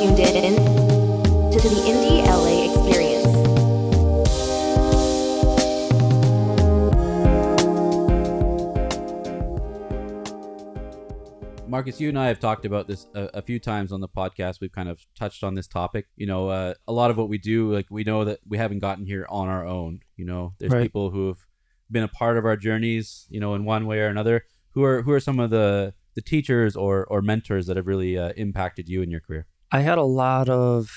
tuned in to the Indie LA experience. Marcus, you and I have talked about this a, a few times on the podcast. We've kind of touched on this topic. You know, uh, a lot of what we do, like we know that we haven't gotten here on our own. You know, there's Right. people who have been a part of our journeys, you know, in one way or another. Who are who are some of the the teachers or or mentors that have really uh, impacted you in your career? I had a lot of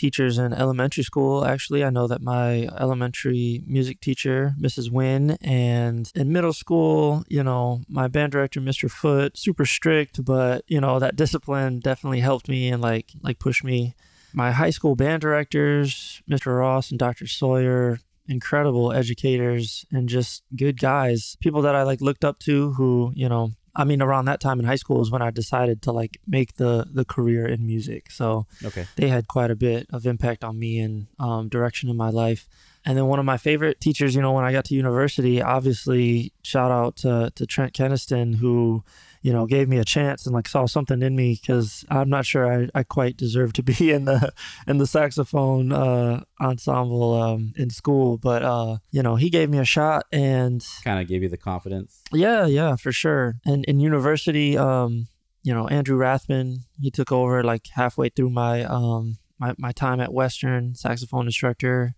teachers in elementary school. Actually, I know that my elementary music teacher, Mrs. Wynn, and in middle school, you know, my band director, Mr. Foot, super strict, but you know, that discipline definitely helped me and like like pushed me. My high school band directors, Mr. Ross and Dr. Sawyer, incredible educators and just good guys. People that I like looked up to who, you know, I mean around that time in high school is when I decided to like make the the career in music. So Okay, they had quite a bit of impact on me and um, direction in my life. And then one of my favorite teachers, you know, when I got to university, obviously shout out to, to Trent Keniston, who, you know, gave me a chance and like saw something in me because I'm not sure I, I quite deserve to be in the in the saxophone uh, ensemble um, in school, but uh, you know, he gave me a shot and kind of gave you the confidence. yeah, yeah, for sure. And in university, um, you know, Andrew Rathman, he took over like halfway through my um my, my time at Western, saxophone instructor.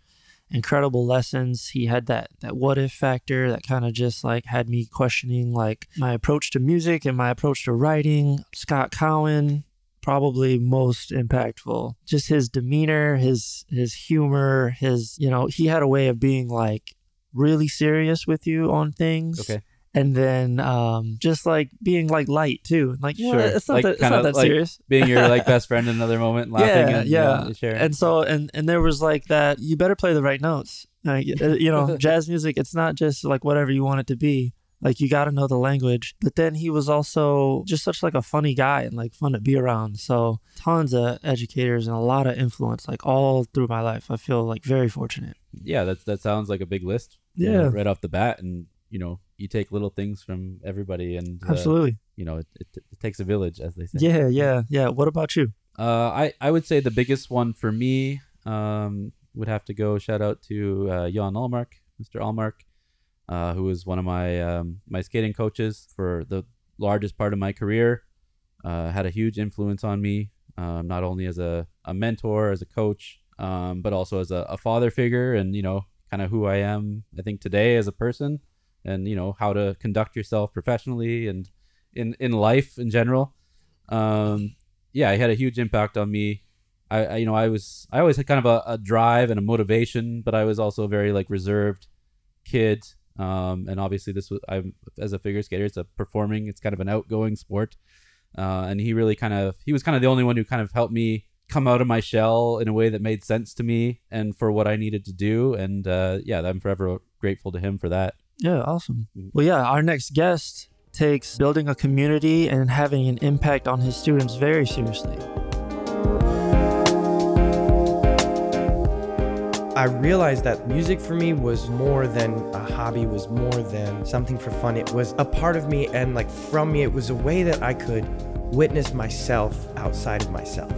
Incredible lessons. He had that that what if factor that kind of just like had me questioning like my approach to music and my approach to writing. Scott Cowan, probably most impactful. Just his demeanor, his his humor, his you know, he had a way of being like really serious with you on things Okay, and then um, just like being like light too. Like, yeah, Sure. it's not Like, that, it's not that like serious. being your like best friend in another moment, laughing Yeah, and yeah. uh, sharing. And so, and and there was like that. You better play the right notes. Like, uh, you know, jazz music. It's not just like whatever you want it to be. Like you got to know the language. But then he was also just such like a funny guy and like fun to be around. So tons of educators and a lot of influence like all through my life. I feel like very fortunate. yeah, that's that sounds like a big list. you know, Yeah. right off the bat, and you know, you take little things from everybody, and uh, Absolutely. you know, it, it, it takes a village, as they say. Yeah, yeah, yeah. What about you? Uh, I I would say the biggest one for me um would have to go shout out to uh, Jan Allmark, Mr. Allmark, uh, who was one of my um, my skating coaches for the largest part of my career. Uh, had a huge influence on me, um, not only as a, a mentor, as a coach, um, but also as a, a father figure, and you know, kind of who I am. I think today as a person, and you know how to conduct yourself professionally and in in life in general. Um, yeah, it had a huge impact on me. I, I you know, I was I always had kind of a, a drive and a motivation, but I was also a very like reserved kid. Um, and obviously this was I'm as a figure skater, it's a performing, it's kind of an outgoing sport. Uh, and he really kind of he was kind of the only one who kind of helped me come out of my shell in a way that made sense to me and for what I needed to do. And uh, yeah, I'm forever grateful to him for that. Yeah, awesome. Mm. Well, yeah, our next guest takes building a community and having an impact on his students very seriously. I realized that music for me was more than a hobby, was more than something for fun. It was a part of me, and like from me, it was a way that I could witness myself outside of myself.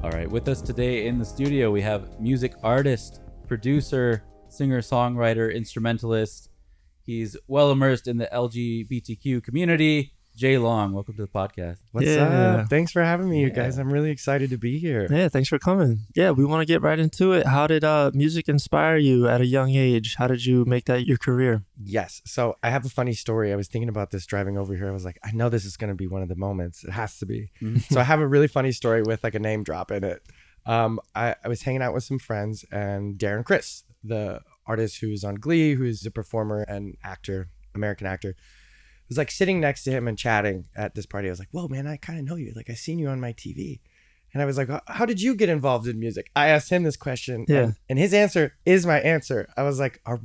All right, with us today in the studio, we have music artist, producer, singer, songwriter, instrumentalist. He's well immersed in the LGBTQ community. Jay Long, welcome to the podcast. What's Yeah. up? Thanks for having me, you guys. I'm really excited to be here. Yeah, thanks for coming. Yeah, we want to get right into it. How did uh, music inspire you at a young age? How did you make that your career? Yes. So I have a funny story. I was thinking about this driving over here. I was like, I know this is going to be one of the moments. It has to be. so I have a really funny story with like a name drop in it. Um, I, I was hanging out with some friends and Darren Criss, the artist who's on Glee, who's a performer and actor, American actor, was like sitting next to him and chatting at this party. I was like, whoa, man, I kind of know you. Like, I seen you on my TV. And I was like, how did you get involved in music? I asked him this question. Yeah. And, and his answer is my answer. I was like, are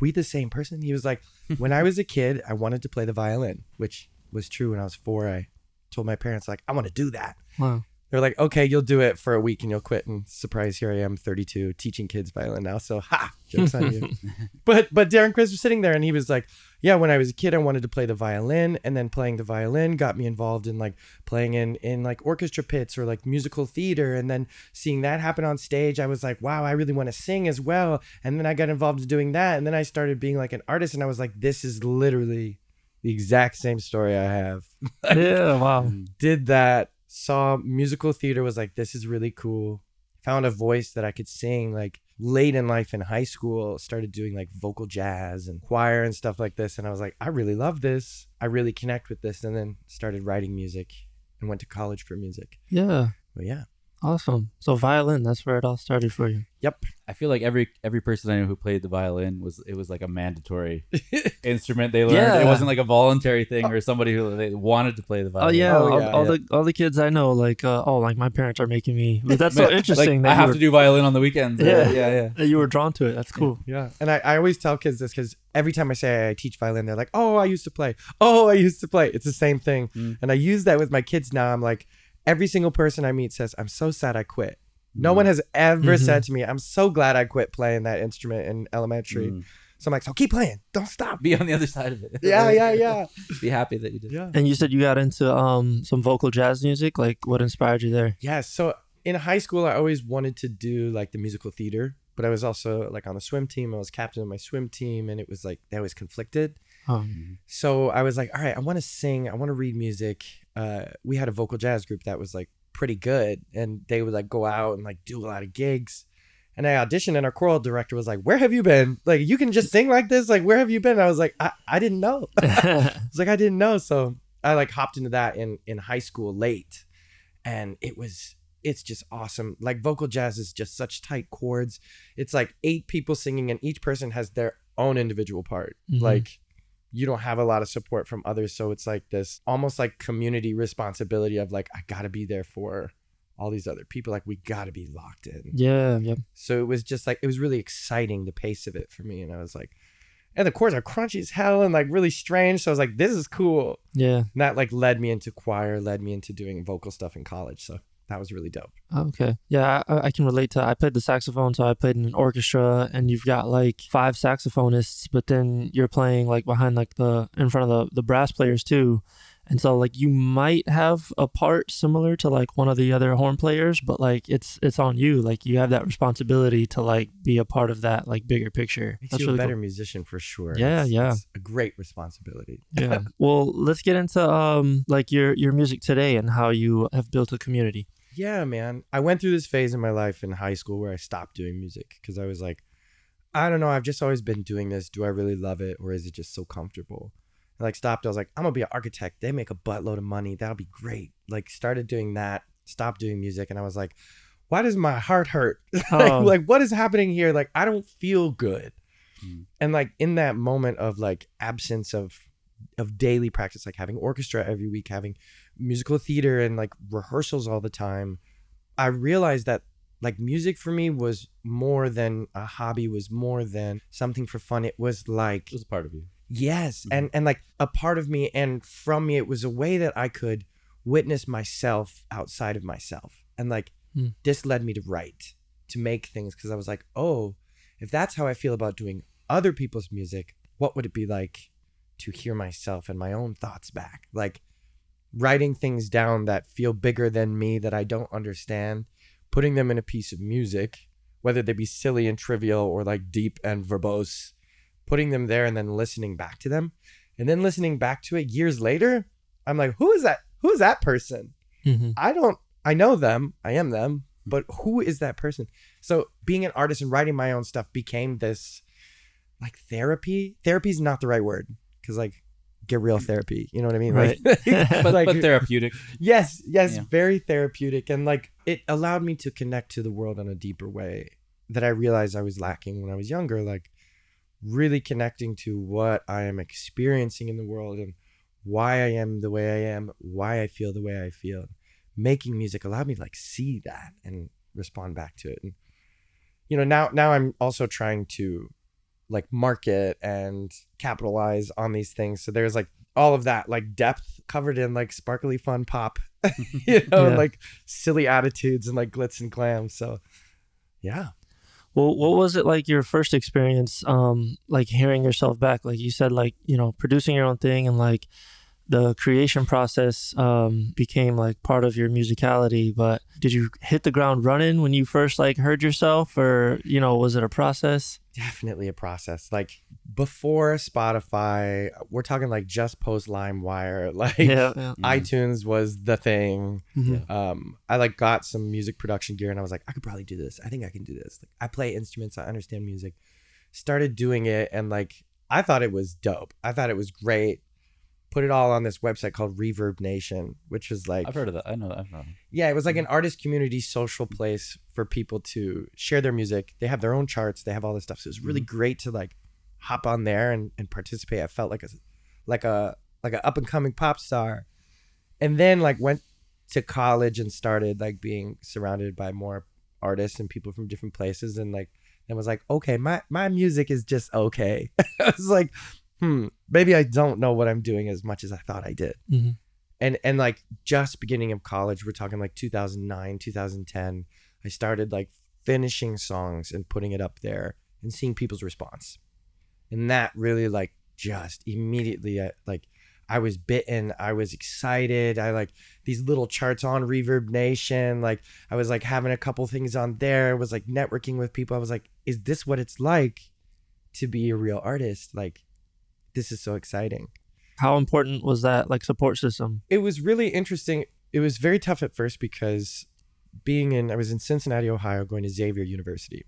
we the same person? He was like, when I was a kid, I wanted to play the violin, which was true when I was four. I told my parents, like, I want to do that. Wow. They're like, okay, you'll do it for a week and you'll quit. And surprise, here I am, 32, teaching kids violin now. So ha, jokes on you. But but Darren Criss was sitting there and he was like, yeah, when I was a kid, I wanted to play the violin, and then playing the violin got me involved in like playing in in like orchestra pits or like musical theater, and then seeing that happen on stage, I was like, wow, I really want to sing as well. And then I got involved in doing that, and then I started being like an artist, and I was like, this is literally the exact same story I have. yeah, wow. Mm. Did that, saw musical theater, was like, this is really cool. Found a voice that I could sing like late in life in high school, started doing like vocal jazz and choir and stuff like this. And I was like, I really love this. I really connect with this. And then started writing music and went to college for music. Yeah, But yeah. Awesome. So violin, that's where it all started for you. Yep. I feel like every every person I know who played the violin was it was like a mandatory instrument they learned. Yeah. It wasn't like a voluntary thing or somebody who they wanted to play the Oh violin. yeah, Oh, all, yeah, all yeah. the all the kids I know, like uh, oh, like my parents are making me. But that's so Like, interesting I have you to do violin on the weekends. Yeah. Yeah, yeah, yeah. that you were drawn to it. That's cool. Yeah. And I, I always tell kids this because every time I say I teach violin, they're like, oh, I used to play. Oh, I used to play. It's the same thing. Mm. And I use that with my kids now. I'm like, every single person I meet says, I'm so sad I quit. No Mm. one has ever Mhm. said to me, I'm so glad I quit playing that instrument in elementary. Mm. So I'm like, so keep playing. Don't stop. Be on the other side of it. Yeah, yeah, yeah. Be happy that you did. Yeah. And you said you got into um some vocal jazz music. Like, what inspired you there? Yeah. So in high school, I always wanted to do like the musical theater, but I was also like on the swim team. I was captain of my swim team, and it was like that was conflicted. Oh, So I was like, all right, I want to sing. I want to read music. Uh, we had a vocal jazz group that was like pretty good, and they would like go out and like do a lot of gigs. And I auditioned, and our choral director was like, "Where have you been? Like, you can just sing like this. Like, where have you been?" I was like, "I, I didn't know." I was like, I didn't know. So I like hopped into that in in high school late, and it was it's just awesome. Like vocal jazz is just such tight chords. It's like eight people singing, and each person has their own individual part. Mhm. Like you don't have a lot of support from others, so it's like this almost like community responsibility of like I gotta be there for all these other people. Like we gotta be locked in. yeah, yeah. So it was just like it was really exciting the pace of it for me, and I was like, and the chords are crunchy as hell and like really strange. So I was like, this is cool. Yeah. And that like led me into choir, led me into doing vocal stuff in college. So that was really dope. Okay. Yeah, I, I can relate to. I played the saxophone, so I played in an orchestra, and you've got like five saxophonists, but then you're playing like behind like the in front of the the brass players too, and so like you might have a part similar to like one of the other horn players, but like it's it's on you. Like you have that responsibility to like be a part of that like bigger picture. Makes That's you really a better cool. musician for sure. Yeah, It's- yeah. it's a great responsibility. Yeah. well, let's get into um like your your music today and how you have built a community. Yeah, man. I went through this phase in my life in high school where I stopped doing music because I was like, I don't know. I've just always been doing this. Do I really love it or is it just so comfortable? And like stopped. I was like, I'm gonna be an architect. They make a buttload of money. That'll be great. Like started doing that. Stopped doing music, and I was like, why does my heart hurt? like, Oh. like, what is happening here? Like I don't feel good. Mm. And like in that moment of like absence of of daily practice, like having orchestra every week, having musical theater and like rehearsals all the time, I realized that like music for me was more than a hobby, was more than something for fun. It was like It was a part of you. yes, Mhm. and and like a part of me and from me. It was a way that I could witness myself outside of myself, and like Hmm. this led me to write, to make things because I was like, oh, if that's how I feel about doing other people's music, what would it be like to hear myself and my own thoughts back? Like writing things down that feel bigger than me that I don't understand, putting them in a piece of music, whether they be silly and trivial or like deep and verbose, putting them there and then listening back to them. And then listening back to it years later, I'm like, who is that? Who is that person? Mm-hmm. I don't I know them. I am them, but who is that person? So being an artist and writing my own stuff became this like therapy. Therapy is not the right word because like get real therapy. You know what I mean? Right. Like, But, like- but therapeutic. yes, yes, Yeah. very therapeutic and like it allowed me to connect to the world in a deeper way that I realized I was lacking when I was younger. Like really connecting to what I am experiencing in the world and why I am the way I am, why I feel the way I feel. Making music allowed me to like see that and respond back to it. And you know, now now I'm also trying to like market and capitalize on these things. So there's like all of that like depth covered in like sparkly fun pop you know, and like silly attitudes and like glitz and glam. So, yeah. Well, what was it like your first experience, um, like hearing yourself back? Like you said, like you know, producing your own thing and like the creation process um, became like part of your musicality. But did you hit the ground running when you first like heard yourself, or you know, was it a process? Definitely a process. Like before Spotify, we're talking like just post LimeWire, like yeah, yeah. iTunes was the thing. Mhm. Um, I like got some music production gear and I was like, I could probably do this. I think I can do this. Like, I play instruments, I understand music. Started doing it and like I thought it was dope. I thought it was great. Put it all on this website called Reverb Nation, which was like I've heard of that. I know. I've heard. yeah, it was like mm-hmm. an artist community social place for people to share their music. They have their own charts, they have all this stuff. So it was really mm-hmm. great to like hop on there and, and participate. I felt like a like a like an up and coming pop star. And then like went to college and started like being surrounded by more artists and people from different places and like and was like, okay, my my music is just okay. I was like, hmm, maybe I don't know what I'm doing as much as I thought I did. Mhm. and and like just beginning of college we're talking like 2009 2010 i started like finishing songs and putting it up there and seeing people's response. And that really like just immediately uh, like i was bitten. I was excited. I like these little charts on reverb nation like i was like having a couple things on there. I was like networking with people. I was like is this what it's like to be a real artist? Like this is so exciting How important was that like support system? it was really interesting. It was very tough at first because being in, I was in Cincinnati, Ohio, going to Xavier University,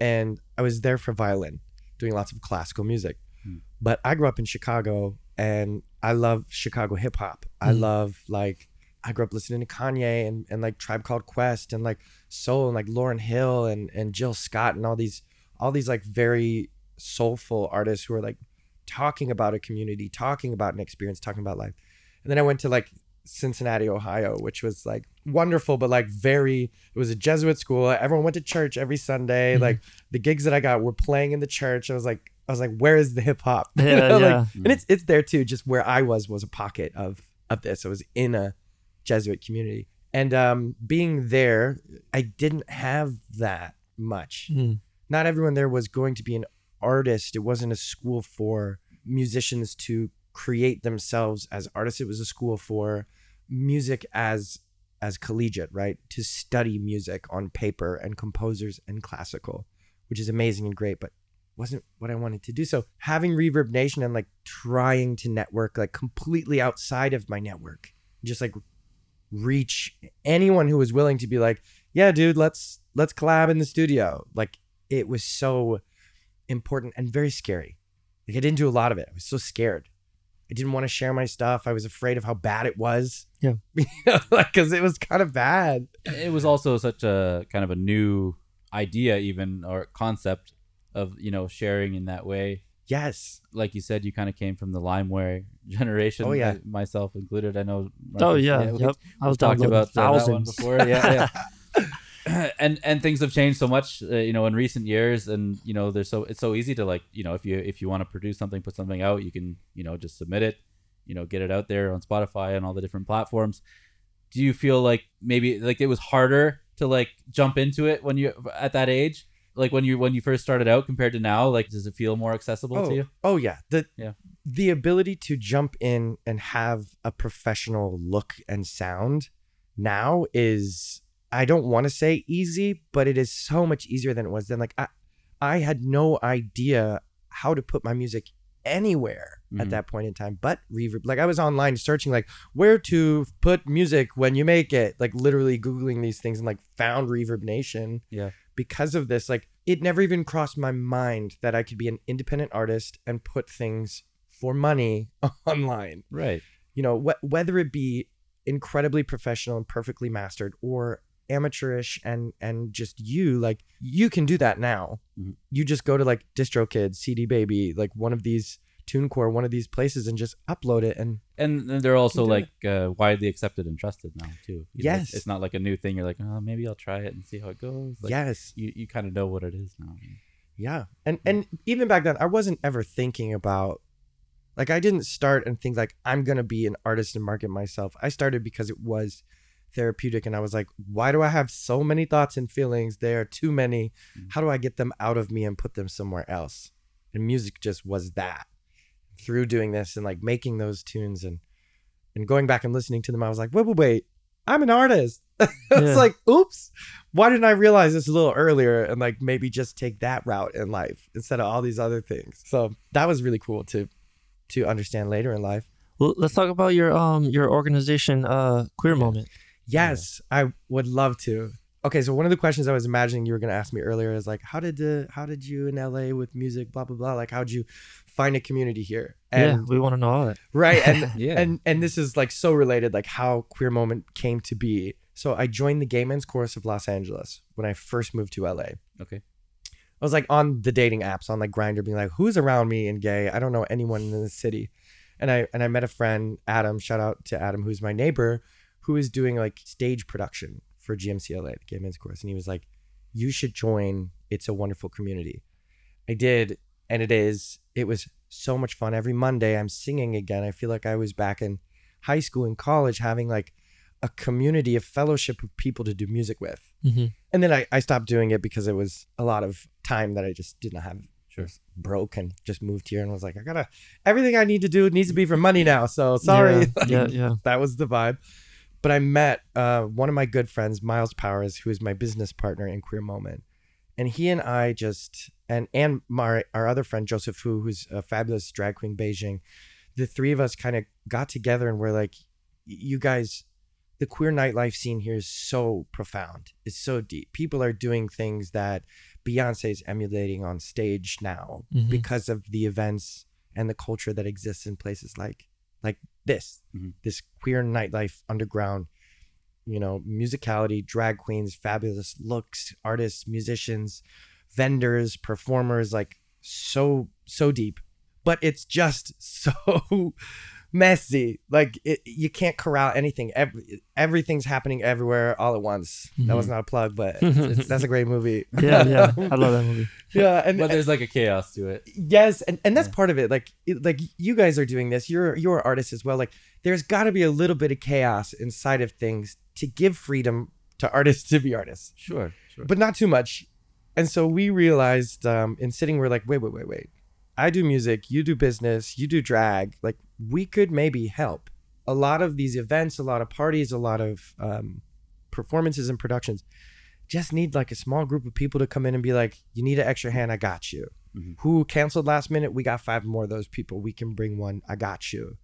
and I was there for violin, doing lots of classical music. Hmm. But I grew up in Chicago, and I love Chicago hip hop. I Hmm. love like I grew up listening to Kanye and, and like Tribe Called Quest and like soul and like Lauryn Hill and and Jill Scott and all these all these like very soulful artists who are like talking about a community, talking about an experience, talking about life. And then I went to like Cincinnati, Ohio, which was like wonderful, but like very, it was a Jesuit school. Everyone went to church every Sunday. Mhm. Like the gigs that I got were playing in the church. I was like, I was like, where is the hip hop? You Yeah, like- yeah. and it's it's there too. Just where I was was a pocket of of this. I was in a Jesuit community, and um, being there, I didn't have that much Mhm. not everyone there was going to be an artist. It wasn't a school for musicians to create themselves as artists. It was a school for music as as collegiate, right? To study music on paper and composers and classical, which is amazing and great, but wasn't what I wanted to do. So having Reverb Nation and like trying to network like completely outside of my network, just like reach anyone who was willing to be like, yeah, dude, let's let's collab in the studio. Like it was so important and very scary. Like I didn't do a lot of it. I was so scared. I didn't want to share my stuff. I was afraid of how bad it was. Yeah. like cuz it was kind of bad. It was also such a kind of a new idea, even or concept of you know sharing in that way. Yes. Like you said, you kind of came from the LimeWire generation. Oh, yeah. uh, myself included. I know. Oh Marcus- yeah, we- yep. I was talking downloading about uh, that one thousands. before. Yeah, yeah. and and things have changed so much, uh, you know, in recent years. And you know, there's so it's so easy to like, you know, if you if you want to produce something, put something out, you can, you know, just submit it, you know, get it out there on Spotify and all the different platforms. Do you feel like maybe like it was harder to like jump into it when you at that age? Like when you when you first started out compared to now, like does it feel more accessible Oh, to you? oh yeah. The Yeah. the ability to jump in and have a professional look and sound now is I don't want to say easy, but it is so much easier than it was then. Like I I had no idea how to put my music anywhere Mhm. at that point in time but reverb like i was online searching like where to put music when you make it like literally googling these things and like found reverb nation Yeah. because of this like it never even crossed my mind that i could be an independent artist and put things for money online Right. you know wh- whether it be incredibly professional and perfectly mastered or amateurish and and just you like you can do that now Mhm. you just go to like DistroKid, CD Baby, like one of these TuneCore, one of these places, and just upload it. And And then they're also like uh, widely accepted and trusted now too. You know, it's- Yes. it's not like a new thing. You're like, oh, maybe I'll try it and see how it goes. Like, yes, you, you kind of know what it is now. yeah, and and even back then, I wasn't ever thinking about Like I didn't start and think like I'm gonna be an artist and market myself. I started because it was therapeutic and I was like, why do I have so many thoughts and feelings? There are too many. Mhm. How do I get them out of me and put them somewhere else? And music just was that. Through doing this and like making those tunes and and going back and listening to them, I was like, wait, wait, wait. I'm an artist. it's Yeah. like, oops, why didn't I realize this a little earlier and like maybe just take that route in life instead of all these other things? So that was really cool to to understand later in life. Well, let's talk about your um your organization, uh, Queer Moment. Yes, I would love to. Okay, so one of the questions I was imagining you were going to ask me earlier is like, how did the how did you in LA with music, blah blah blah, like how'd you find a community here? yeah, And we want to know all that. right, and Yeah. and and this is like so related, like how Queer Moment came to be. So I joined the Gay Men's Chorus of Los Angeles when I first moved to LA. Okay. I was like on the dating apps on like Grindr, being like, "Who's around me and gay? I don't know anyone in the city." And I and I met a friend, Adam. Shout out to Adam, who's my neighbor, who is doing like stage production for GMCLA, the Gay Men's Chorus, and he was like, "You should join. It's a wonderful community." I did, and it is. It was so much fun. Every Monday, I'm singing again. I feel like I was back in high school and college, having like a community, a fellowship of people to do music with Mm-hmm. and then I, I stopped doing it because it was a lot of time that I just didn't have. Sure. Broke and just moved here and was like, I gotta everything I need to do needs to be for money now. So sorry. Yeah, yeah, yeah. that was the vibe. But I met uh, one of my good friends, Miles Powers, who is my business partner in Queer Moment, and he and I just and and my our other friend Joseph Fu, who's a fabulous drag queen Beijing, the three of us kind of got together and we're like, you guys, the queer nightlife scene here is so profound. It's so deep. People are doing things that Beyonce is emulating on stage now Mhm. because of the events and the culture that exists in places like like this Mhm. this queer nightlife underground you know musicality drag queens fabulous looks artists musicians vendors performers like so so deep but it's just so messy like it, you can't corral anything Every, everything's happening everywhere all at once that was not a plug but it's, it's, that's a great movie Yeah, yeah. I love that movie. yeah and But there's like a chaos to it. yes and, and that's Yeah. part of it like it, like you guys are doing this you're you're artists as well like there's got to be a little bit of chaos inside of things to give freedom to artists to be artists Sure. Sure. but not too much and so we realized um in sitting we're like wait wait wait wait i do music you do business you do drag like we could maybe help. A lot of these events a lot of parties a lot of um performances and productions just need like a small group of people to come in and be like you need an extra hand i got you. Mhm. who canceled last minute? We got five more of those people. We can bring one i got you.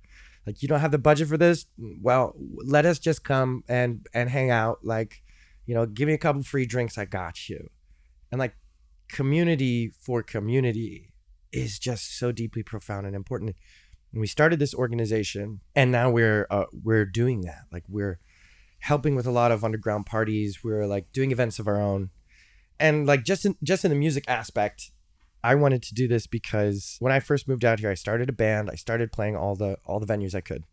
Like you don't have the budget for this? Well let us just come and and hang out like you know give me a couple free drinks i got you. And like community for community is just so deeply profound and important. And we started this organization and now we're uh, we're doing that. Like we're helping with a lot of underground parties. We're like doing events of our own. And like just in just in the music aspect i wanted to do this because when i first moved out here i started a band. I started playing all the all the venues i could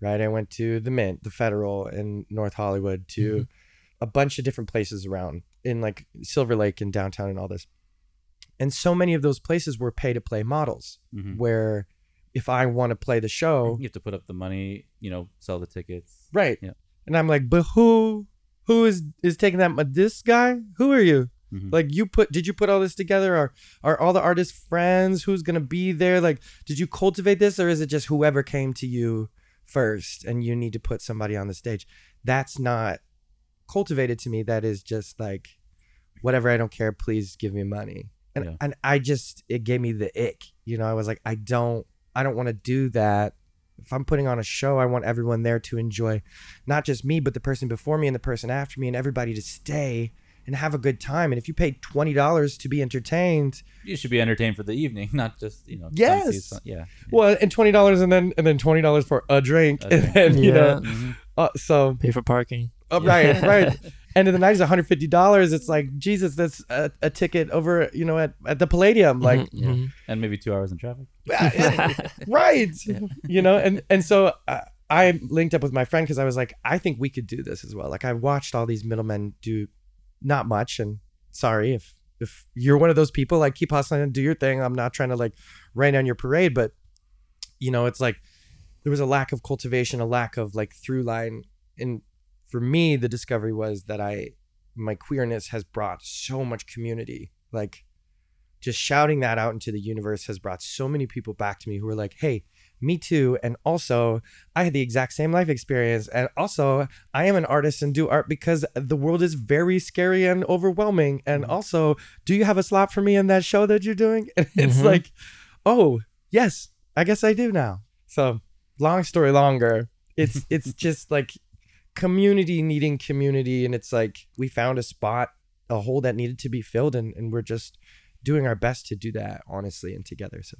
right? I went to the mint the federal in north hollywood to a bunch of different places around in like silver lake and downtown and all this and so many of those places were pay to play models Mhm. where if i want to play the show You have to put up the money, you know, sell the tickets. right. Yeah. and i'm like but who who is is taking that this guy? Who are you? Mhm. like you put did you put all this together? Are are all the artists friends? Who's gonna be there? Like did you cultivate this or is it just whoever came to you first and you need to put somebody on the stage? That's not cultivated to me. That is just like whatever i don't care. Please give me money and Yeah. and i just it gave me the ick you know i was like i don't i don't want to do that if i'm putting on a show i want everyone there to enjoy not just me but the person before me and the person after me and everybody to stay and have a good time and if you pay $20 to be entertained You should be entertained for the evening, not just you know. Yes. some- yeah. well and $20 and then and then $20 for a drink A and then you Yeah. know Mhm. uh, so Pay for parking. uh, right right and in the night is $150 it's like jesus that's a, a ticket over you know at, at the palladium like Mhm, mhm. And maybe two hours in traffic. right you know and and so uh, i linked up with my friend because i was like i think we could do this as well like i watched all these middlemen do not much and sorry if if you're one of those people like keep hustling and do your thing i'm not trying to like rain on your parade but you know, it's like there was a lack of cultivation, a lack of like through line. And for me, the discovery was that I, my queerness has brought so much community. Like just shouting that out into the universe has brought so many people back to me who are like, hey, me too. And also, I had the exact same life experience. And also, I am an artist and do art because the world is very scary and overwhelming. And Mm-hmm. also, do you have a slot for me in that show that you're doing? And it's Mhm. like, oh, yes, I guess I do now. So, long story longer, it's it's just like community needing community. And it's like we found a spot, a hole that needed to be filled. And, and we're just doing our best to do that honestly and together. So,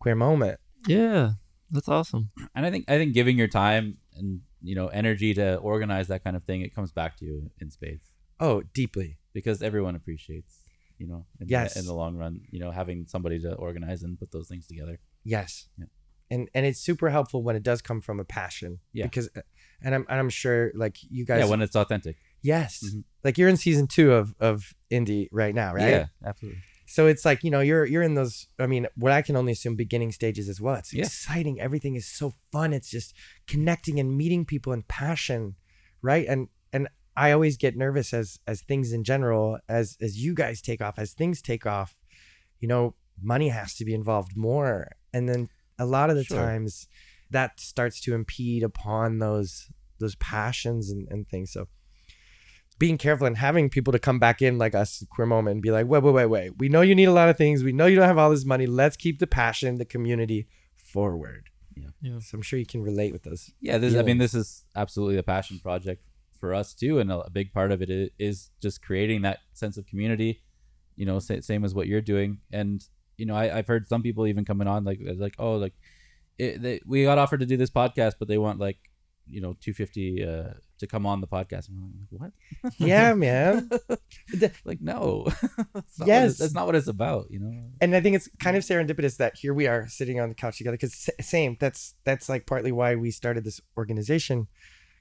queer moment. Yeah, that's awesome. and I think I think giving your time and you know energy to organize that kind of thing, it comes back to you in spades Oh, deeply. because everyone appreciates you know in, Yes. in the long run you know having somebody to organize and put those things together. Yes. Yeah. And and it's super helpful when it does come from a passion. Yeah. Because uh, and I'm and I'm sure like you guys yeah, when it's authentic. Yes. Mhm. Like you're in season two of of indie right now, right? Yeah, absolutely. So it's like, you know, you're you're in those I mean, what I can only assume beginning stages as well. It's Yeah. exciting. Everything is so fun. It's just connecting and meeting people and passion. Right. And and I always get nervous as as things in general, as as you guys take off, as things take off, you know, money has to be involved more. And then a lot of the Sure. times that starts to impede upon those those passions and, and things. So being careful and having people to come back in like us queer moment and be like, wait, wait, wait, wait. We know you need a lot of things. We know you don't have all this money. Let's keep the passion, the community forward. Yeah. Yeah. So I'm sure you can relate with those. Yeah, this I mean this is absolutely a passion project for us too, and a, a big part of it is, is just creating that sense of community. You know, same as what you're doing, and you know, I, I've heard some people even coming on like like oh like it, they, we got offered to do this podcast, but they want like you know 250 uh, to come on the podcast. I'm like, what? Yeah, man. like no, that's Yes. that's not what it's about. You know, and I think it's kind of serendipitous that here we are sitting on the couch together because same that's that's like partly why we started this organization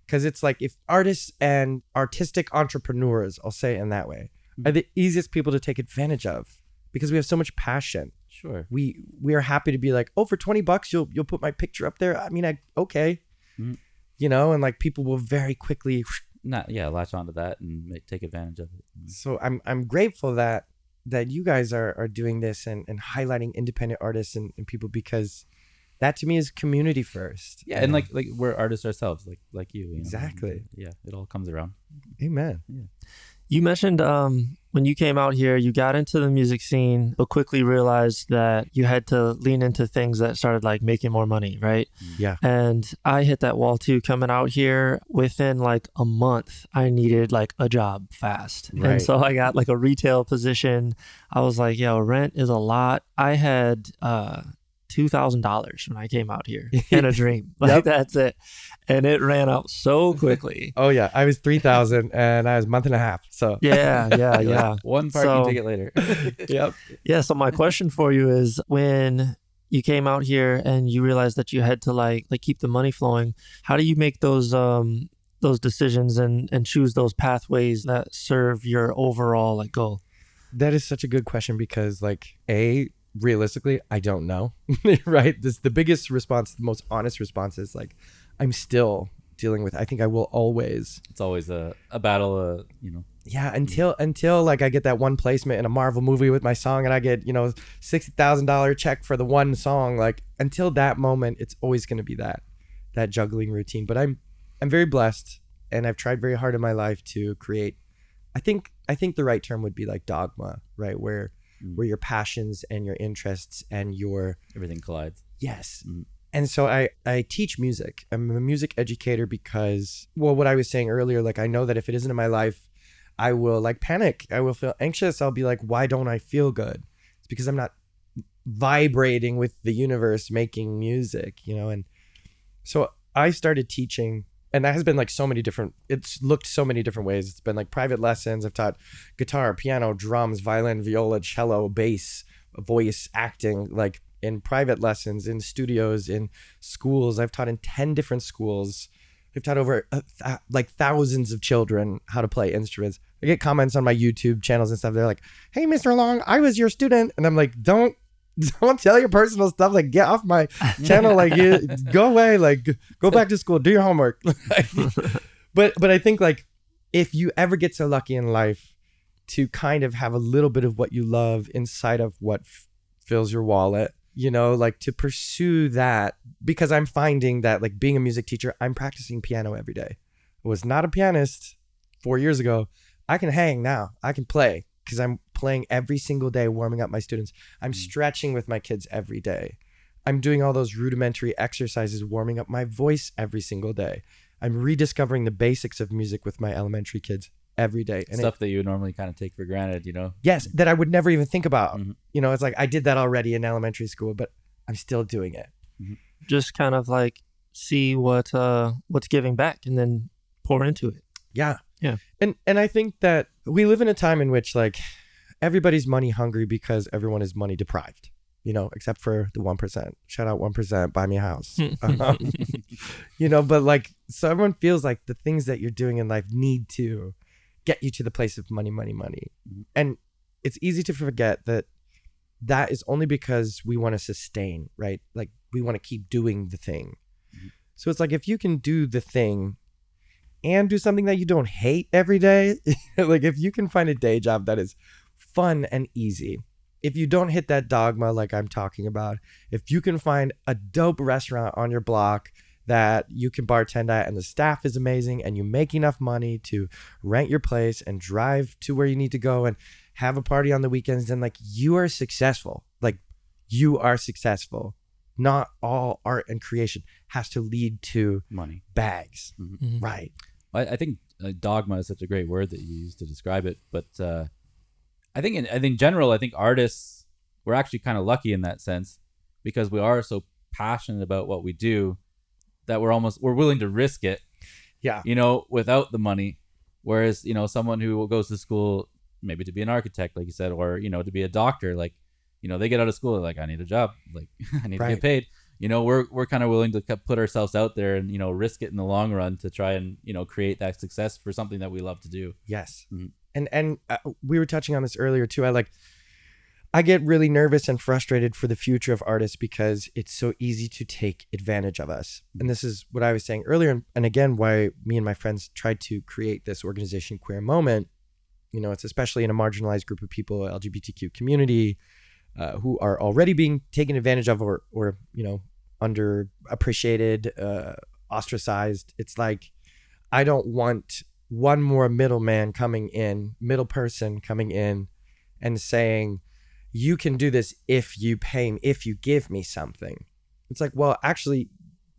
because it's like if artists and artistic entrepreneurs I'll say it in that way are the easiest people to take advantage of because we have so much passion sure. we we are happy to be like oh for 20 bucks you'll you'll put my picture up there I mean I okay Mhm. you know and like people will very quickly Not yeah, latch onto that and ma- take advantage of it. so I'm I'm grateful that that you guys are are doing this and, and highlighting independent artists and, and people because that to me is community first. Yeah, and like like we're artists ourselves, like like you. you know, Exactly. and, yeah, it all comes around. amen. You mentioned um, when you came out here, you got into the music scene, but quickly realized that you had to lean into things that started like making more money, right? Yeah. And I hit that wall too coming out here. Within like a month, I needed like a job fast. Right. And so I got like a retail position. I was like, yo, rent is a lot. I had uh, $2,000 when I came out here in a dream. Like Yep. that's it. And it ran out so quickly. Oh yeah, I was three thousand and I was a month and a half. So Yeah, yeah, yeah. One parking So- ticket later. yep. Yeah. So my question for you is when you came out here and you realized that you had to like like keep the money flowing, how do you make those um those decisions and and choose those pathways that serve your overall like goal? That is such a good question because like a realistically I don't know. right? This the biggest response, the most honest response is like I'm still dealing with I think I will always it's always a, a battle. Uh, you know, yeah until until like i get that one placement in a marvel movie with my song and i get you know $60000 check for the one song like until that moment it's always going to be that that juggling routine but i'm i'm very blessed and i've tried very hard in my life to create i think i think the right term would be like dogma right where Mm. where your passions and your interests and your everything collides. Yes. Mhm. And so I, I teach music. I'm a music educator because, well, what I was saying earlier, like I know that if it isn't in my life, I will like panic. I will feel anxious. I'll be like, why don't I feel good? It's because I'm not vibrating with the universe making music, you know? And so I started teaching, and that has been like so many different, it's looked so many different ways. It's been like private lessons. I've taught guitar, piano, drums, violin, viola, cello, bass, voice, acting, like in private lessons, in studios, in schools. I've taught in 10 different schools. I've taught over uh, th- like thousands of children how to play instruments. I get comments on my YouTube channels and stuff. They're like, "Hey, Mr. Long, I was your student," and I'm like, "Don't, don't tell your personal stuff. Like, get off my channel. Like, you, go away. Like, go back to school. Do your homework. but but I think like if you ever get so lucky in life to kind of have a little bit of what you love inside of what f- fills your wallet, you know, like to pursue that because I'm finding that like being a music teacher, I'm practicing piano every day. I was not a pianist four years ago. I can hang now. I can play because I'm playing every single day, warming up my students. I'm stretching with my kids every day. I'm doing all those rudimentary exercises, warming up my voice every single day. I'm rediscovering the basics of music with my elementary kids every day. And it- Stuff that you would normally kind of take for granted, you know. yes, that I would never even think about. Mhm. You know, it's like I did that already in elementary school, but I'm still doing it. Just kind of like see what uh what's giving back and then pour into it. Yeah. Yeah. And and I think that we live in a time in which like everybody's money hungry because everyone is money deprived. You know, except for the one percent. Shout out one percent. Buy me a house. Um, you know, but like so everyone feels like the things that you're doing in life need to get you to the place of money, money, money. And it's easy to forget that that is only because we want to sustain, right? Like we want to keep doing the thing. Mhm. So it's like if you can do the thing and do something that you don't hate every day, like if you can find a day job that is fun and easy, if you don't hit that dogma like I'm talking about, if you can find a dope restaurant on your block that you can bartend at and the staff is amazing and you make enough money to rent your place and drive to where you need to go and have a party on the weekends, then like you are successful. Like you are successful. Not all art and creation has to lead to Money. bags. Mhm. Right. I, I think uh, dogma is such a great word that you use to describe it, but uh, I think in I think general, I think artists we're actually kind of lucky in that sense because we are so passionate about what we do that we're almost we're willing to risk it, Yeah. you know, without the money. Whereas you know someone who goes to school maybe to be an architect, like you said, or you know to be a doctor, like you know they get out of school they're like I need a job, like I need to get paid. You know, we're we're kind of willing to put ourselves out there and you know risk it in the long run to try and you know create that success for something that we love to do. Yes. Mhm. And and uh, we were touching on this earlier too. I like I get really nervous and frustrated for the future of artists because it's so easy to take advantage of us. And this is what I was saying earlier and, and again why me and my friends tried to create this organization Queer Moment. You know, it's especially in a marginalized group of people, LGBTQ community, uh, who are already being taken advantage of or or you know underappreciated, uh, ostracized. It's like I don't want one more middleman coming in, middle person coming in, and saying, "You can do this if you pay me, if you give me something." It's like, well, actually,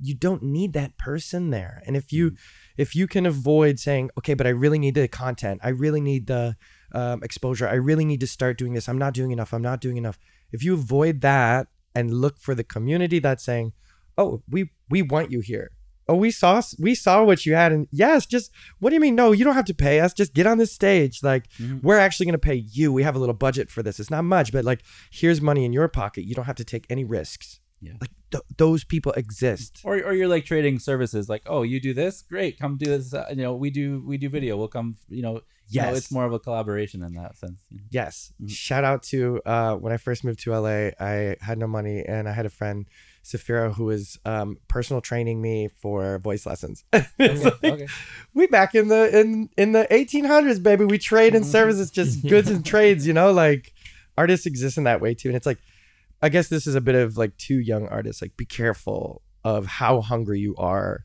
you don't need that person there, and if you if you can avoid saying, "Okay, but I really need the content, I really need the um, exposure, I really need to start doing this. I'm not doing enough. I'm not doing enough." If you avoid that and look for the community that's saying, "Oh, we we want you here." Oh, we saw we saw what you had, and yes, just what do you mean? No, you don't have to pay us. Just get on this stage. Like Mhm. we're actually going to pay you. We have a little budget for this. It's not much, but like here's money in your pocket. You don't have to take any risks. Yeah. Like th- those people exist. Or, or you're like trading services, like oh you do this, great, come do this. Uh, you know we do we do video, we'll come. You know, you know, Yes. it's more of a collaboration in that sense. you know. Yes. Mhm. Shout out to uh, when I first moved to LA, I had no money and I had a friend, Safira, who was um, personal training me for voice lessons. It's like, okay. we back in the in in the 1800s, baby. We trade in services, just goods and trades. You know, like artists exist in that way too. And it's like, I guess this is a bit of like two young artists. Like, be careful of how hungry you are.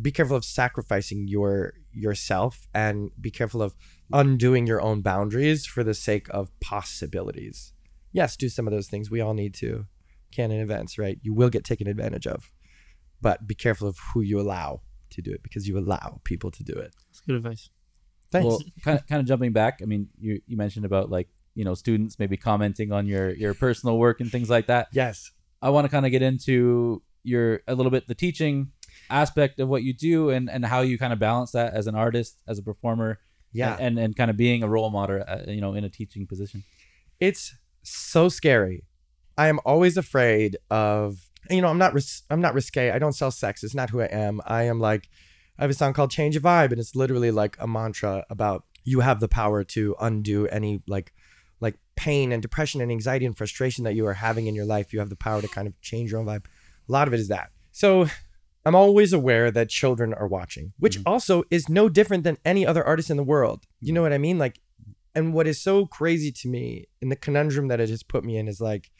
Be careful of sacrificing your yourself, and be careful of undoing your own boundaries for the sake of possibilities. Yes, do some of those things. We all need to. Canon events, right? You will get taken advantage of, but be careful of who you allow to do it because you allow people to do it. That's good advice. Thanks. Well, kind of kind of jumping back. I mean, you you mentioned about like you know students maybe commenting on your your personal work and things like that. yes. I want to kind of get into your a little bit the teaching aspect of what you do and and how you kind of balance that as an artist, as a performer, Yeah. and and, and kind of being a role model, uh, you know, in a teaching position. it's so scary. I am always afraid of you know I'm not ris- I'm not risque. I don't sell sex. It's not who I am. I am like I have a song called Change a Vibe and it's literally like a mantra about you have the power to undo any like like pain and depression and anxiety and frustration that you are having in your life, you have the power to kind of change your own vibe. A lot of it is that. So I'm always aware that children are watching, which also is no different than any other artist in the world. You know what I mean? Like, and what is so crazy to me in the conundrum that it has put me in is like,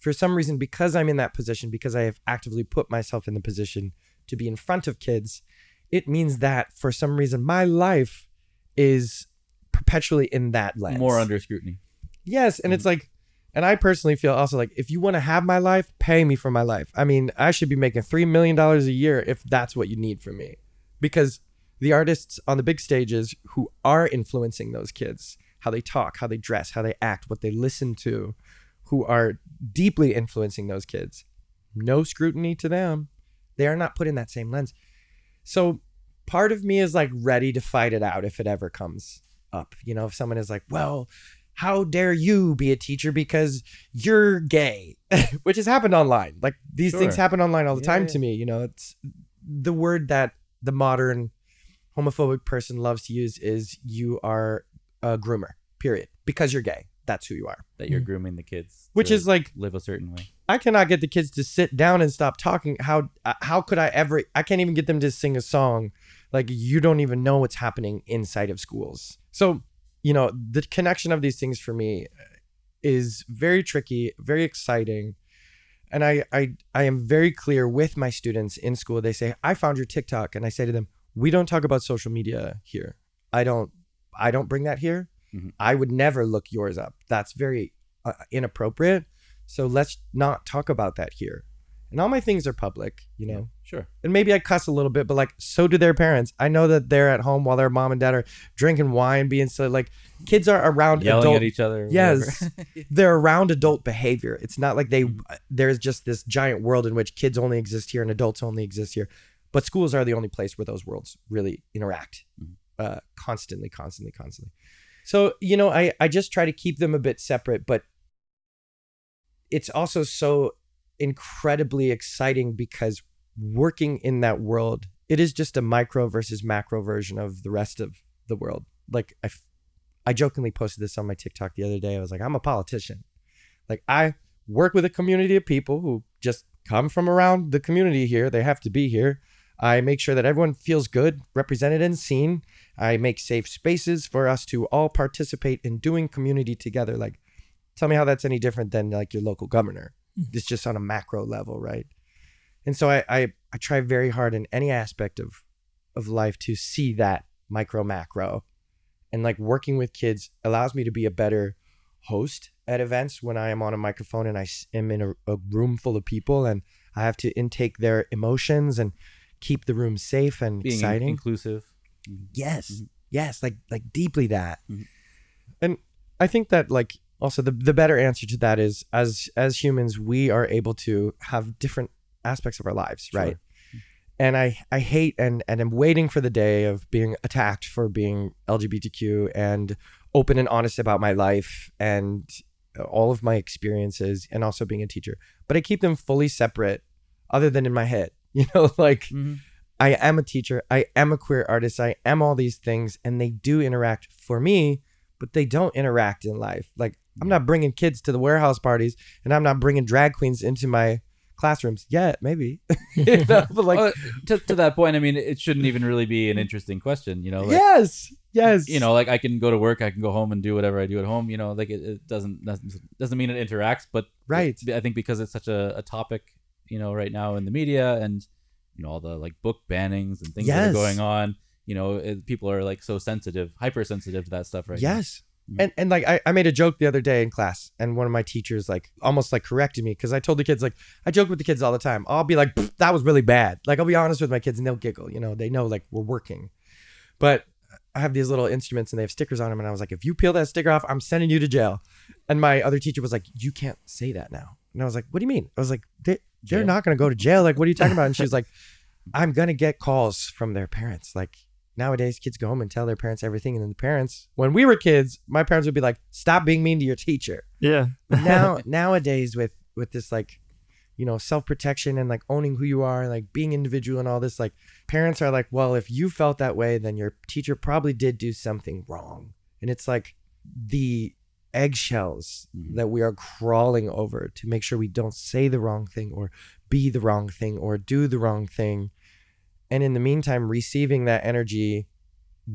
for some reason, because I'm in that position, because I have actively put myself in the position to be in front of kids, it means that for some reason my life is perpetually in that lens. More under scrutiny. Yes, and it's Mm-hmm. like, and I personally feel also like if you want to have my life, pay me for my life. I mean, I should be making three million dollars a year if that's what you need from me, because the artists on the big stages who are influencing those kids, how they talk, how they dress, how they act, what they listen to, who are deeply influencing those kids, no scrutiny to them. They are not put in that same lens. So part of me is like ready to fight it out if it ever comes up. You know, if someone is like, well, how dare you be a teacher because you're gay, which has happened online. Like these things happen online all the Yeah, time yeah. to me. You know, it's the word that the modern homophobic person loves to use is you are a groomer, period. Because you're gay. That's who you are. That you're grooming the kids. Which is like live a certain way. I cannot get the kids to sit down and stop talking. How uh, how could I ever? I can't even get them to sing a song. Like you don't even know what's happening inside of schools. So you know the connection of these things for me is very tricky, very exciting, and I I I am very clear with my students in school. They say I found your TikTok, and I say to them, we don't talk about social media here. I don't I don't bring that here. Mhm. I would never look yours up. That's very uh, inappropriate. So let's not talk about that here. And all my things are public, you know. Sure. And maybe I cuss a little bit, but like so do their parents. I know that they're at home while their mom and dad are drinking wine, being silly. Like kids are around Yelling adult at each other. Yes. they're around adult behavior. It's not like they Mm-hmm. there's just this giant world in which kids only exist here and adults only exist here. But schools are the only place where those worlds really interact Mhm. uh, constantly, constantly, constantly. So you know, I I just try to keep them a bit separate, but it's also so incredibly exciting because working in that world, it is just a micro versus macro version of the rest of the world. Like I, I jokingly posted this on my TikTok the other day. I was like, I'm a politician. Like I work with a community of people who just come from around the community here. They have to be here. I make sure that everyone feels good, represented, and seen. I make safe spaces for us to all participate in doing community together. Like, tell me how that's any different than like your local governor. It's just on a macro level, right? And so I, I I try very hard in any aspect of of life to see that micro macro, and like working with kids allows me to be a better host at events when I am on a microphone and I am in a, a room full of people and I have to intake their emotions and keep the room safe and Being exciting. inclusive. Yes. Mhm. Yes, like like deeply that. Mhm. And I think that like also the the better answer to that is as as humans we are able to have different aspects of our lives, Sure. right? And I I hate and and am waiting for the day of being attacked for being LGBTQ and open and honest about my life and all of my experiences and also being a teacher. But I keep them fully separate other than in my head. You know, like Mhm. I am a teacher. I am a queer artist. I am all these things, and they do interact for me, but they don't interact in life. Like I'm not bringing kids to the warehouse parties, and I'm not bringing drag queens into my classrooms yet. Maybe, You know, but like Well, to, to that point, I mean, it shouldn't even really be an interesting question, you know? Like, yes, yes, You know, like I can go to work, I can go home and do whatever I do at home. You know, like it, it doesn't doesn't mean it interacts, but Right. it- I think because it's such a, a topic, you know, right now in the media and you know all the like book bannings and things that are going on. You know, it, people are like so sensitive, hypersensitive to that stuff right now. yes. Mhm. And and like I, I made a joke the other day in class, and one of my teachers like almost like corrected me because I told the kids like I joke with the kids all the time. I'll be like, that was really bad. Like I'll be honest with my kids, and they'll giggle. You know, they know like we're working. But I have these little instruments, and they have stickers on them, and I was like, if you peel that sticker off, I'm sending you to jail. And my other teacher was like, you can't say that now. And I was like, what do you mean? I was like, they, they're Jail? not going to go to jail. Like, what are you talking about? And she was like, I'm going to get calls from their parents. Like, nowadays kids go home and tell their parents everything and then the parents when we were kids my parents would be like stop being mean to your teacher Yeah. now nowadays with with this like you know self-protection and like owning who you are and like being individual and all this like parents are like well if you felt that way then your teacher probably did do something wrong and it's like the eggshells Mhm. that we are crawling over to make sure we don't say the wrong thing or be the wrong thing or do the wrong thing. And in the meantime, receiving that energy,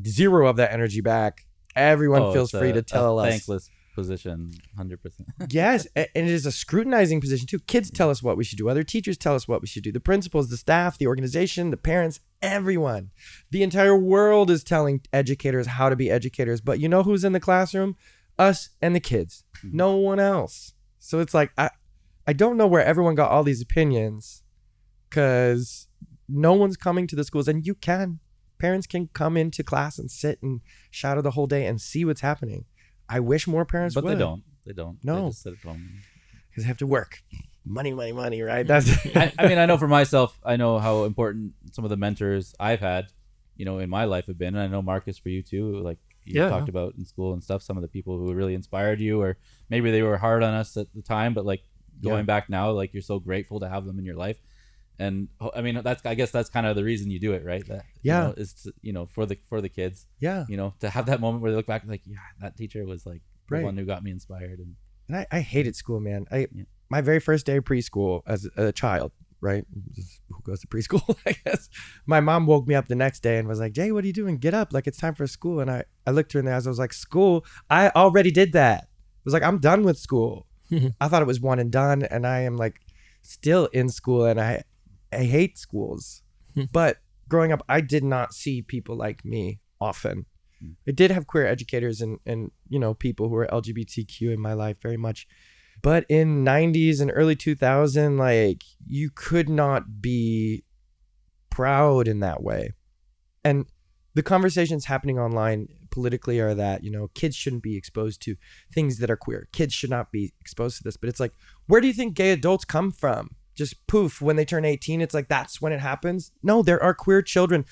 zero of that energy back, everyone Oh, feels free a- to tell a us. thankless position, hundred percent. yes, and it is a scrutinizing position too. Kids tell us what we should do. Other teachers tell us what we should do. The principals, the staff, the organization, the parents, everyone. The entire world is telling educators how to be educators. But you know who's in the classroom? Us and the kids. Mhm. No one else. So it's like I I don't know where everyone got all these opinions cuz no one's coming to the schools and you can. Parents can come into class and sit and shadow the whole day and see what's happening. I wish more parents But would they don't. They don't. No. They just sit at home. because they have to work. Money, money, money, right? That's I, I mean, I know for myself, I know how important some of the mentors I've had, you know, in my life have been. And I know Marcus for you too. Like you Yeah. talked about in school and stuff, some of the people who really inspired you, or maybe they were hard on us at the time, but like going Yeah. back now, like you're so grateful to have them in your life. And I mean, that's I guess that's kind of the reason you do it, right? That you Yeah. know, is to, you know for the for the kids, yeah. you know, to have that moment where they look back and like, yeah, that teacher was like the Right. one who got me inspired. And And I, I hated school, man. I Yeah. my very first day of preschool as a child, right? Who goes to preschool? I guess. My mom woke me up the next day and was like, "Jay, what are you doing? Get up! Like it's time for school." And I I looked her in the eyes. I was like, "School? I already did that." I was like, "I'm done with school." I thought it was one and done, and I am like still in school, and I I hate schools. but growing up, I did not see people like me often. Mm. I did have queer educators and and you know people who were LGBTQ in my life very much. But in 90s and early 2000 like you could not be proud in that way. And the conversations happening online politically are that, you know, kids shouldn't be exposed to things that are queer. Kids should not be exposed to this. But it's like, where do you think gay adults come from? Just poof, when they turn 18, it's like that's when it happens. No, there are queer children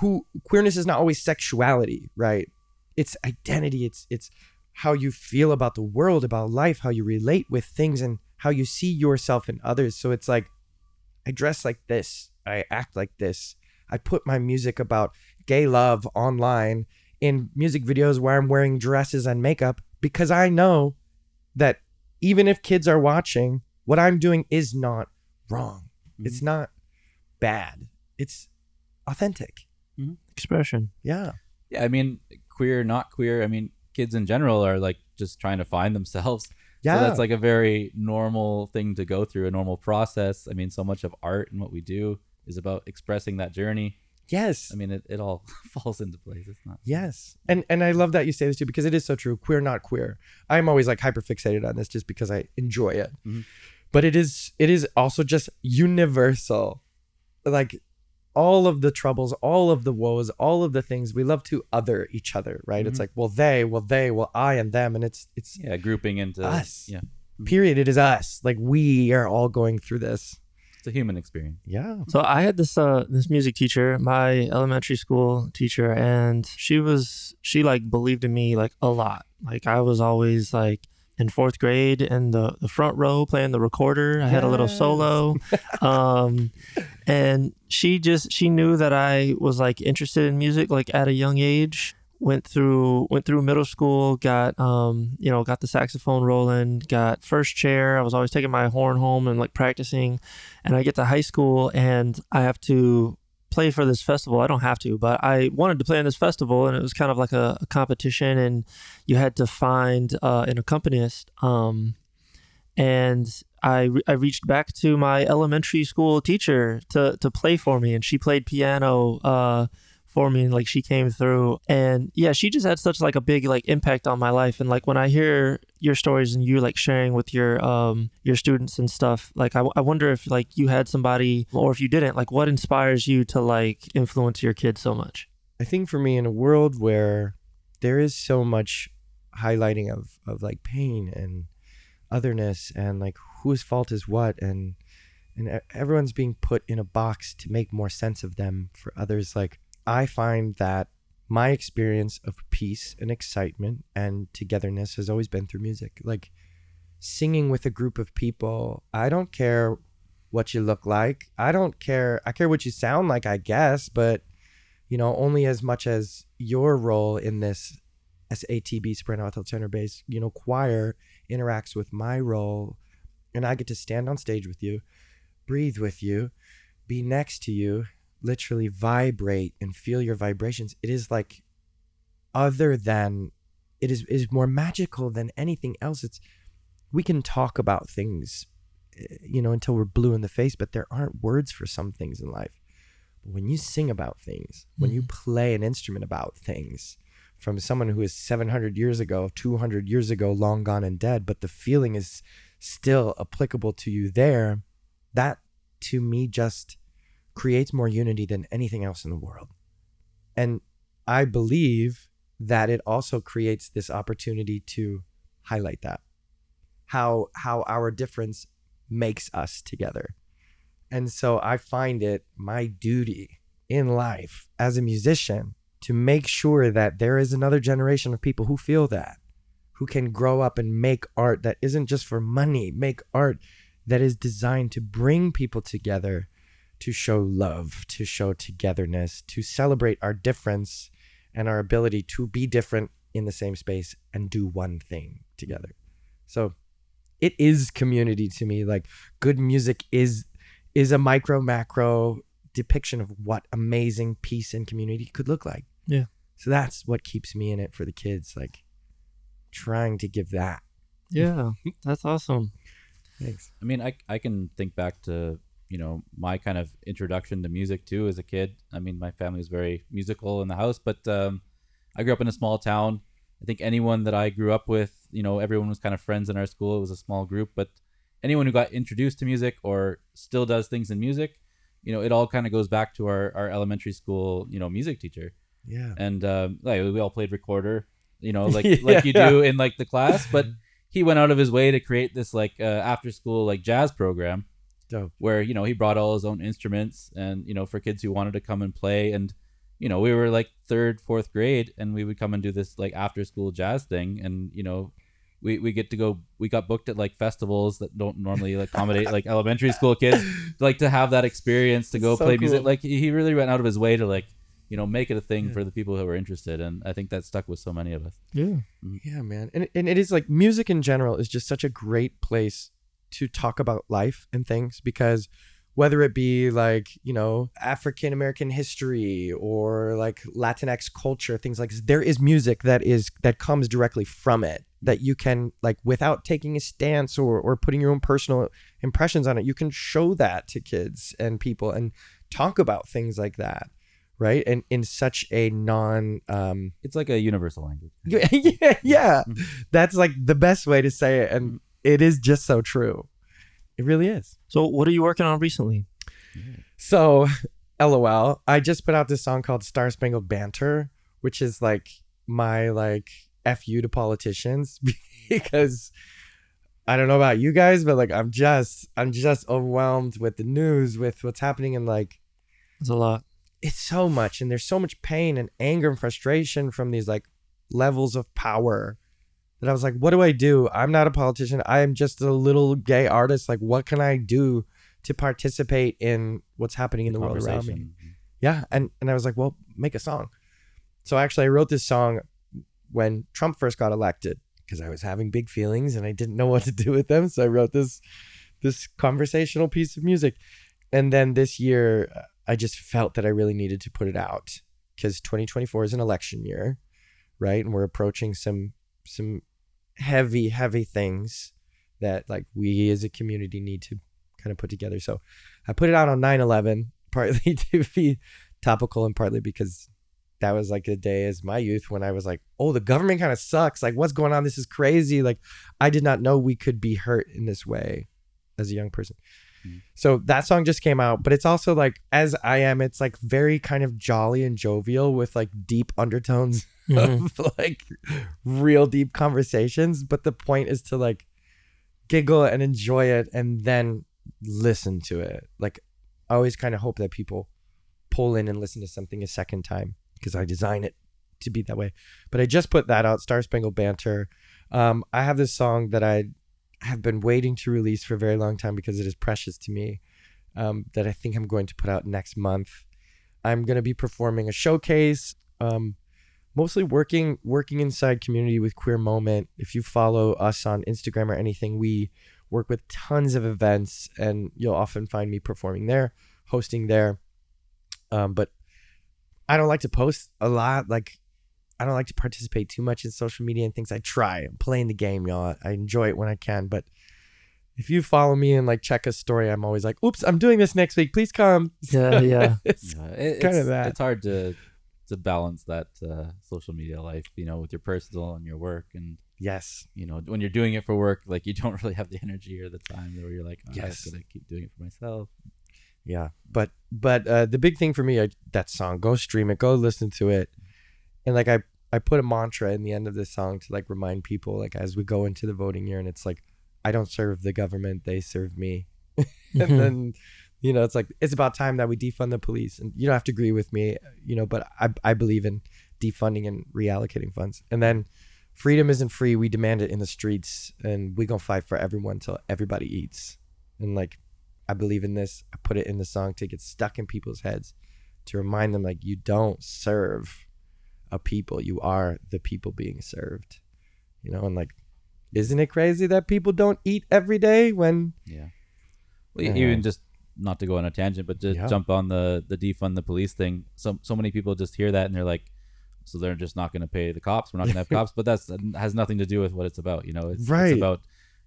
who queerness is not always sexuality, right? It's identity. It's it's how you feel about the world, about life, how you relate with things and how you see yourself in others. So it's like I dress like this, I act like this. I put my music about gay love online in music videos where I'm wearing dresses and makeup because I know that even if kids are watching, what I'm doing is not wrong. It's not bad. It's authentic. Expression. Yeah. yeah, I mean, queer, not queer. I mean, kids in general are like just trying to find themselves. Yeah. So that's like a very normal thing to go through, a normal process. I mean, so much of art and what we do is about expressing that journey. yes. I mean, it, it all falls into place. It's not. Yes. And and I love that you say this too because it is so true. Queer, not queer. I'm always like hyper fixated on this just because I enjoy it. Mhm. But it is it is also just universal. Like all of the troubles, all of the woes, all of the things we love to other each other, right? It's Mhm. like, well, they, well, they, well, I and them. And it's it's Yeah, grouping into Us. Yeah, period. It is us. Like we are all going through this. it's a human experience. Yeah. So I had this uh this music teacher, my elementary school teacher, and she was she like believed in me like a lot. Like I was always like in fourth grade in the, the front row playing the recorder. I had a little solo. um and she just she knew that I was like interested in music like at a young age. Went through went through middle school, got um, you know, got the saxophone rolling, got first chair. I was always taking my horn home and like practicing and I get to high school and I have to play for this festival. I don't have to, but I wanted to play in this festival, and it was kind of like a, a competition, and you had to find uh, an accompanist. Um, and I re- I reached back to my elementary school teacher to to play for me, and she played piano. Uh, for me and like she came through. And yeah she just had such like a big like impact on my life. And like when i hear your stories and you like sharing with your um your students and stuff like I, I wonder if like you had somebody or if you didn't like what inspires you to like influence your kids so much? I think for me, in a world where there is so much highlighting of, of like pain and otherness and like whose fault is what and and everyone's being put in a box to make more sense of them for others like i find that my experience of peace and excitement and togetherness has always been through music. Like singing with a group of people i don't care what you look like. I don't care i care what you sound like i guess but you know only as much as your role in this SATB, soprano, alto, tenor, bass, you know, choir interacts with my role, and I get to stand on stage with you, breathe with you, be next to you, literally vibrate and feel your vibrations. It is like other than it is is more magical than anything else. It's we can talk about things, eh, you know, until we're blue in the face, but there aren't words for some things in life. But when you sing about things, when you play an instrument about things, from someone who is 700 years ago, 200 years ago, long gone and dead, but the feeling is still applicable to you there, that to me just creates more unity than anything else in the world. And I believe that it also creates this opportunity to highlight that how how our difference makes us together. And so I find it my duty in life as a musician to make sure that there is another generation of people who feel that, who can grow up and make art that isn't just for money, make art that is designed to bring people together, to show love, to show togetherness, to celebrate our difference and our ability to be different in the same space and do one thing together. So it is community to me. Like good music is is a micro macro depiction of what amazing peace and community could look like. Yeah. So that's what keeps me in it for the kids, like trying to give that. Yeah, that's awesome. Thanks. I mean, I I can think back to you know my kind of introduction to music too as a kid. I mean, my family was very musical in the house, but um, I grew up in a small town. I think anyone that I grew up with, you know, everyone was kind of friends in our school. It was a small group, but anyone who got introduced to music or still does things in music, you know, it all kind of goes back to our, our elementary school, you know, music teacher. Yeah. And um, like we all played recorder, you know, like Yeah. like you do in like the class, but he went out of his way to create this like uh, after school like jazz program Dope. where you know he brought all his own instruments and you know for kids who wanted to come and play and you know we were like third fourth grade and we would come and do this like after school jazz thing and you know we, we get to go we got booked at like festivals that don't normally accommodate like elementary school kids like to have that experience to go So play music like he really went out of his way to like you know make it a thing Yeah. for the people who were interested and i think that stuck with so many of us Yeah. Mm-hmm. Yeah, man. And, and it is like music in general is just such a great place to talk about life and things because whether it be like, you know, African American history or like Latinx culture, things like this, there is music that is that comes directly from it that you can like without taking a stance or or putting your own personal impressions on it, you can show that to kids and people and talk about things like that. Right. And in such a non um it's like a universal language yeah, yeah. Mhm. That's like the best way to say it, and it is just so true. It really is. So, what are you working on recently? So, lol. I just put out this song called "Star Spangled Banter," which is like my like fu to politicians because I don't know about you guys, but like I'm just I'm just overwhelmed with the news, with what's happening, and like It's a lot. it's so much and there's so much pain and anger and frustration from these like levels of power that I was like, what do I do? I'm not a politician. I am just a little gay artist. Like, what can I do to participate in what's happening in the world around me? Yeah. And and I was like, well, make a song. So actually I wrote this song when Trump first got elected because I was having big feelings and I didn't know what to do with them. So I wrote this this conversational piece of music. And then this year uh, I just felt that I really needed to put it out because 2024 is an election year, right? And we're approaching some some heavy heavy things that like we as a community need to kind of put together. So I put it out on 9/11 partly to be topical and partly because that was like a day as my youth when I was like, "Oh, the government kind of sucks. Like what's going on? This is crazy." Like I did not know we could be hurt in this way as a young person. Mm. So that song just came out, but it's also like as I am, it's like very kind of jolly and jovial with like deep undertones Mhm. of like real deep conversations. But the point is to like giggle and enjoy it and then listen to it. Like I always kind of hope that people pull in and listen to something a second time because I design it to be that way. But I just put that out, Star Spangled Banter. Um, I have this song that I have been waiting to release for a very long time because it is precious to me. Um, that I think I'm going to put out next month. I'm going to be performing a showcase um, mostly working working inside community with Queer Moment. If you follow us on Instagram or anything, we work with tons of events, and you'll often find me performing there, hosting there. Um, but I don't like to post a lot. Like I don't like to participate too much in social media and things. I try. I'm playing the game, y'all. I enjoy it when I can, but if you follow me and like check a story, I'm always like, "Oops, I'm doing this next week. Please come." Yeah, yeah. it's Yeah, it- kinda that. It's hard to to balance that uh, social media life, you know, with your personal and your work, and yes, you know, when you're doing it for work, like you don't really have the energy or the time where you're like, oh, Yes. I gotta keep doing it for myself. yeah. But but uh, the big thing for me, I, that song, go stream it, go listen to it, and like I I put a mantra in the end of this song to like remind people like as we go into the voting year, and it's like I don't serve the government, they serve me, Mhm. and then. You know, it's like it's about time that we defund the police, and you don't have to agree with me. You know, but I I believe in defunding and reallocating funds. And then freedom isn't free. We demand it in the streets and we gonna fight for everyone till everybody eats. And like I believe in this. I put it in the song to get stuck in people's heads to remind them like you don't serve a people. You are the people being served. You know, and like isn't it crazy that people don't eat every day when Yeah. Well, Yeah. even just not to go on a tangent, but just Yeah. jump on the the defund the police thing. So so many people just hear that and they're like, so they're just not going to pay the cops. We're not going to have cops, but that's that has nothing to do with what it's about. You know, it's, Right. it's about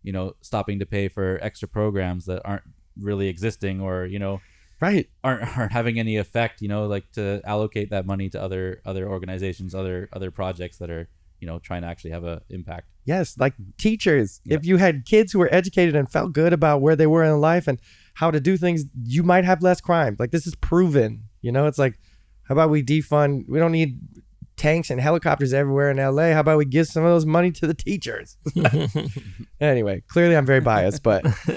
you know stopping to pay for extra programs that aren't really existing or you know right aren't aren't having any effect. You know, like to allocate that money to other other organizations, other other projects that are you know trying to actually have a impact. Yes, like teachers. Yeah. If you had kids who were educated and felt good about where they were in life and how to do things, you might have less crime. Like this is proven. You know, it's like, how about we defund? We don't need tanks and helicopters everywhere in LA. How about we give some of those money to the teachers? anyway, clearly I'm very biased, but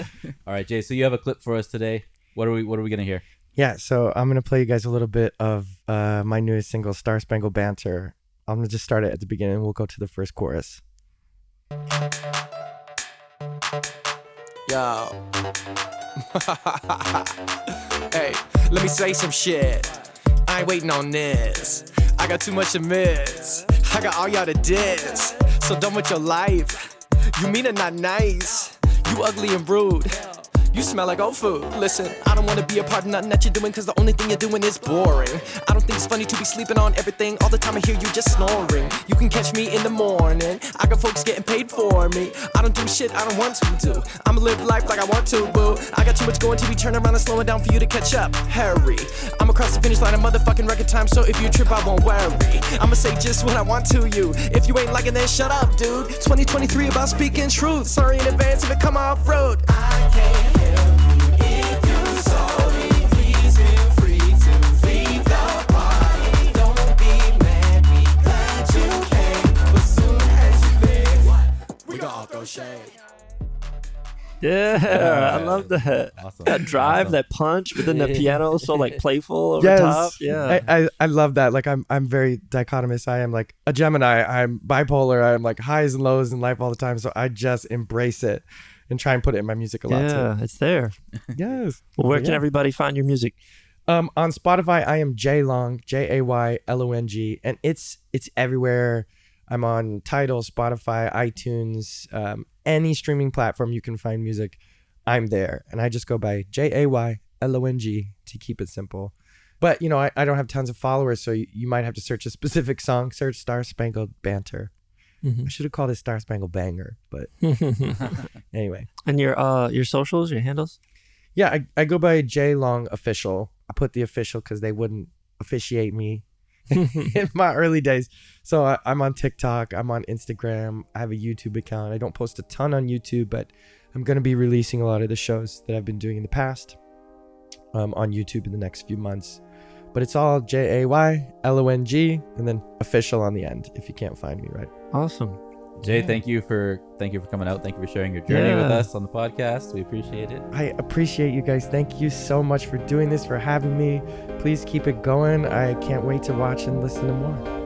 All right, Jay. So you have a clip for us today. What are we What are we gonna hear? yeah. So I'm gonna play you guys a little bit of uh, my newest single, Star Spangled Banter. I'm gonna just start it at the beginning. We'll go to the first chorus. Yo. hey, let me say some shit. I ain't waiting on this. I got too much to miss. I got all y'all to diss. So done with your life. You mean it not nice. You ugly and rude. You smell like old food. Listen, I don't wanna be a part of nothing that you're doing, cause the only thing you're doing is boring. I don't think it's funny to be sleeping on everything. All the time I hear you just snoring. You can catch me in the morning. I got folks getting paid for me. I don't do shit I don't want to do. I'ma live life like I want to, boo. I got too much going to be turning around and slowing down for you to catch up. Hurry. I'm across the finish line in motherfucking record time, so if you trip, I won't worry. I'ma say just what I want to you. If you ain't liking then shut up, dude. 2023 about speaking truth. Sorry in advance if it come off road. I can't throw shade. Yeah, I love that. Awesome. That drive, Awesome. that punch, but then the piano so like playful over top. Yeah. I, I, I love that. Like I'm I'm very dichotomous. I am like a Gemini. I'm bipolar. I'm like highs and lows in life all the time. So I just embrace it and try and put it in my music a lot yeah, it's there. Yes. Well, where can everybody find your music? Um on Spotify I am Jay Long, J A Y L O N G, and it's it's everywhere. I'm on Tidal, Spotify, iTunes, um, any streaming platform you can find music. I'm there. And I just go by J A Y L O N G to keep it simple. But, you know, I, I don't have tons of followers, so you, you might have to search a specific song. Search Star Spangled Banter. Mhm. I should have called it Star Spangled Banger. But anyway. and your uh your socials, your handles? Yeah, I, I go by Jay Long Official. I put the official because they wouldn't officiate me in my early days. So I, I'm on TikTok. I'm on Instagram. I have a YouTube account. I don't post a ton on YouTube, but I'm going to be releasing a lot of the shows that I've been doing in the past um, on YouTube in the next few months. But it's all J A Y L O N G and then official on the end if you can't find me, right? Awesome. Jay, thank you for thank you for coming out. Thank you for sharing your journey with us on the podcast. We appreciate it. I appreciate you guys. Thank you so much for doing this, for having me. Please keep it going. I can't wait to watch and listen to more.